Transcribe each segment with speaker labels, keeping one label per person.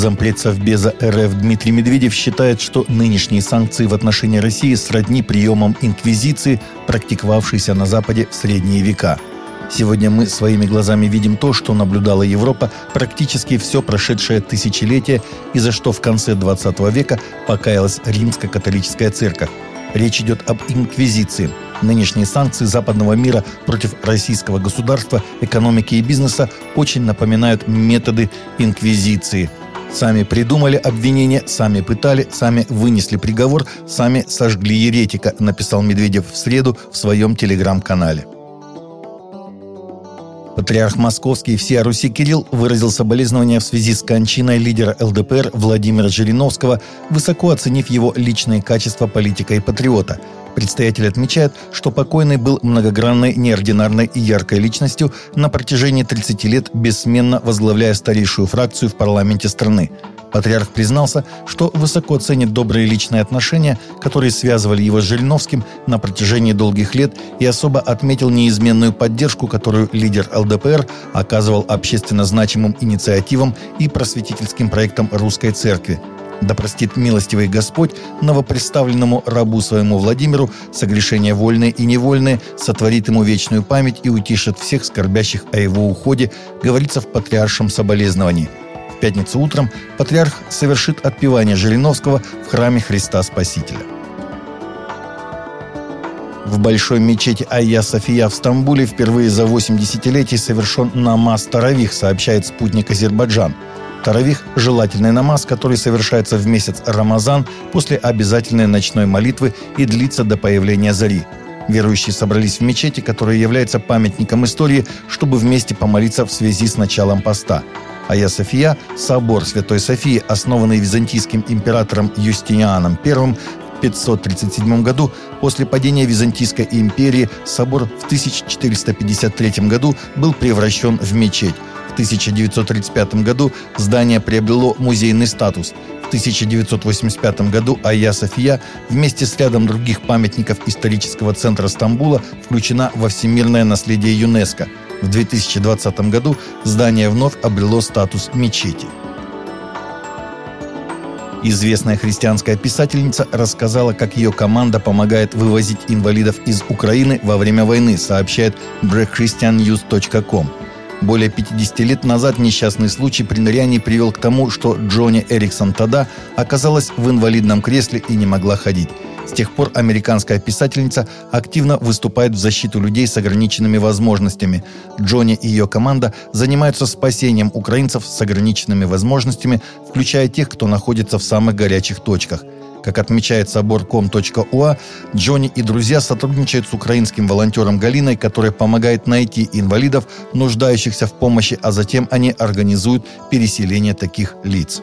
Speaker 1: Зампред Совбеза РФ Дмитрий Медведев считает, что нынешние санкции в отношении России сродни приемам инквизиции, практиковавшейся на Западе в средние века. Сегодня мы своими глазами видим то, что наблюдала Европа практически все прошедшее тысячелетие и за что в конце 20 века покаялась римско-католическая церковь. Речь идет об инквизиции. Нынешние санкции западного мира против российского государства, экономики и бизнеса очень напоминают методы инквизиции. Сами придумали обвинение, сами пытали, сами вынесли приговор, сами сожгли еретика, написал Медведев в среду в своем телеграм-канале. Патриарх Московский всея Руси Кирилл выразил соболезнования в связи с кончиной лидера ЛДПР Владимира Жириновского, высоко оценив его личные качества политика и патриота. Предстоятель отмечает, что покойный был многогранной, неординарной и яркой личностью на протяжении 30 лет, бессменно возглавляя старейшую фракцию в парламенте страны. Патриарх признался, что высоко ценит добрые личные отношения, которые связывали его с Жириновским на протяжении долгих лет и особо отметил неизменную поддержку, которую лидер ЛДПР оказывал общественно значимым инициативам и просветительским проектам русской церкви. Да простит милостивый Господь новопредставленному рабу своему Владимиру согрешения вольные и невольные, сотворит ему вечную память и утишит всех скорбящих о его уходе, говорится в патриаршем соболезновании – пятницу утром патриарх совершит отпевание Жириновского в храме Христа Спасителя. В большой мечети Айя София в Стамбуле впервые за 8 десятилетий совершен намаз Таравих, сообщает спутник Азербайджан. Таравих – желательный намаз, который совершается в месяц Рамазан после обязательной ночной молитвы и длится до появления зари. Верующие собрались в мечети, которая является памятником истории, чтобы вместе помолиться в связи с началом поста. Ая София – собор Святой Софии, основанный византийским императором Юстинианом I в 537 году после падения Византийской империи собор в 1453 году был превращен в мечеть. В 1935 году здание приобрело музейный статус. В 1985 году Айя София вместе с рядом других памятников исторического центра Стамбула включена во всемирное наследие ЮНЕСКО – в 2020 году здание вновь обрело статус мечети. Известная христианская писательница рассказала, как ее команда помогает вывозить инвалидов из Украины во время войны, сообщает breakchristiannews.com. Более 50 лет назад несчастный случай при нырянии привел к тому, что Джонни Эриксон Тада оказалась в инвалидном кресле и не могла ходить. С тех пор американская писательница активно выступает в защиту людей с ограниченными возможностями. Джонни и ее команда занимаются спасением украинцев с ограниченными возможностями, включая тех, кто находится в самых горячих точках. Как отмечает собор.com.ua, Джонни и друзья сотрудничают с украинским волонтером Галиной, которая помогает найти инвалидов, нуждающихся в помощи, а затем они организуют переселение таких лиц.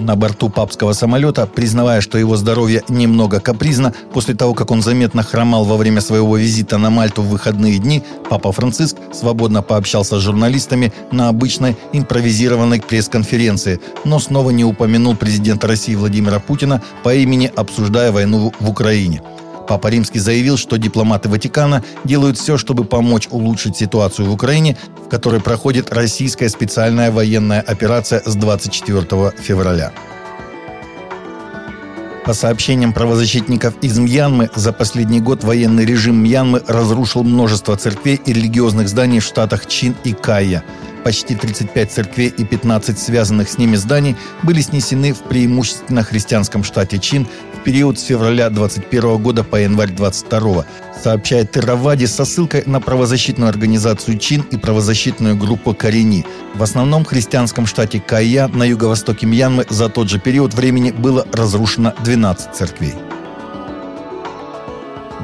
Speaker 1: На борту папского самолета, признавая, что его здоровье немного капризно, после того, как он заметно хромал во время своего визита на Мальту в выходные дни, папа Франциск свободно пообщался с журналистами на обычной импровизированной пресс-конференции, но снова не упомянул президента России Владимира Путина по имени, обсуждая войну в Украине. Папа Римский заявил, что дипломаты Ватикана делают все, чтобы помочь улучшить ситуацию в Украине, в которой проходит российская специальная военная операция с 24 февраля. По сообщениям правозащитников из Мьянмы, за последний год военный режим Мьянмы разрушил множество церквей и религиозных зданий в штатах Чин и Кайя. Почти 35 церквей и 15 связанных с ними зданий были снесены в преимущественно христианском штате Чин период с февраля 21 года по январь 22, сообщает Терравади со ссылкой на правозащитную организацию Чин и правозащитную группу Карини. В основном христианском штате Кайя на юго-востоке Мьянмы за тот же период времени было разрушено 12 церквей.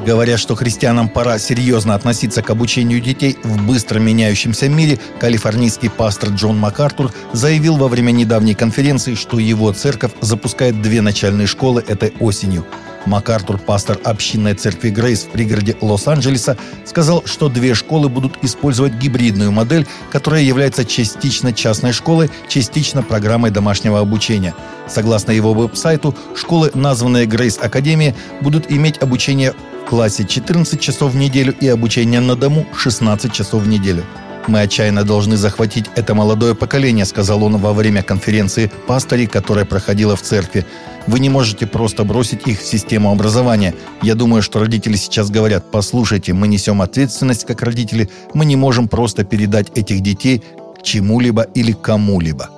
Speaker 1: Говоря, что христианам пора серьезно относиться к обучению детей в быстро меняющемся мире, калифорнийский пастор Джон МакАртур заявил во время недавней конференции, что его церковь запускает две начальные школы этой осенью. МакАртур, пастор общинной церкви Грейс в пригороде Лос-Анджелеса, сказал, что две школы будут использовать гибридную модель, которая является частично частной школой, частично программой домашнего обучения. Согласно его веб-сайту, школы, названные Грейс Академия, будут иметь обучение классе 14 часов в неделю и обучение на дому 16 часов в неделю. Мы отчаянно должны захватить это молодое поколение, сказал он во время конференции пастырей, которая проходила в церкви. Вы не можете просто бросить их в систему образования. Я думаю, что родители сейчас говорят, послушайте, мы несем ответственность как родители, мы не можем просто передать этих детей к чему-либо или кому-либо.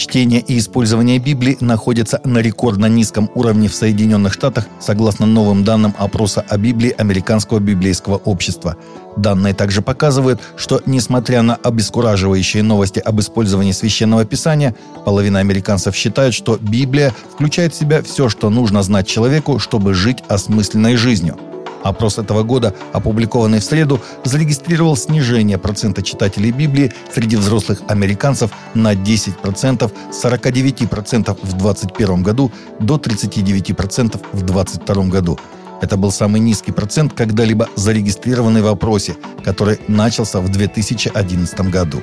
Speaker 1: Чтение и использование Библии находятся на рекордно низком уровне в Соединенных Штатах, согласно новым данным опроса о Библии Американского библейского общества. Данные также показывают, что, несмотря на обескураживающие новости об использовании священного писания, половина американцев считают, что Библия включает в себя все, что нужно знать человеку, чтобы жить осмысленной жизнью – Опрос этого года, опубликованный в среду, зарегистрировал снижение процента читателей Библии среди взрослых американцев на 10% с 49% в 2021 году до 39% в 2022 году. Это был самый низкий процент, когда-либо зарегистрированный в опросе, который начался в 2011 году.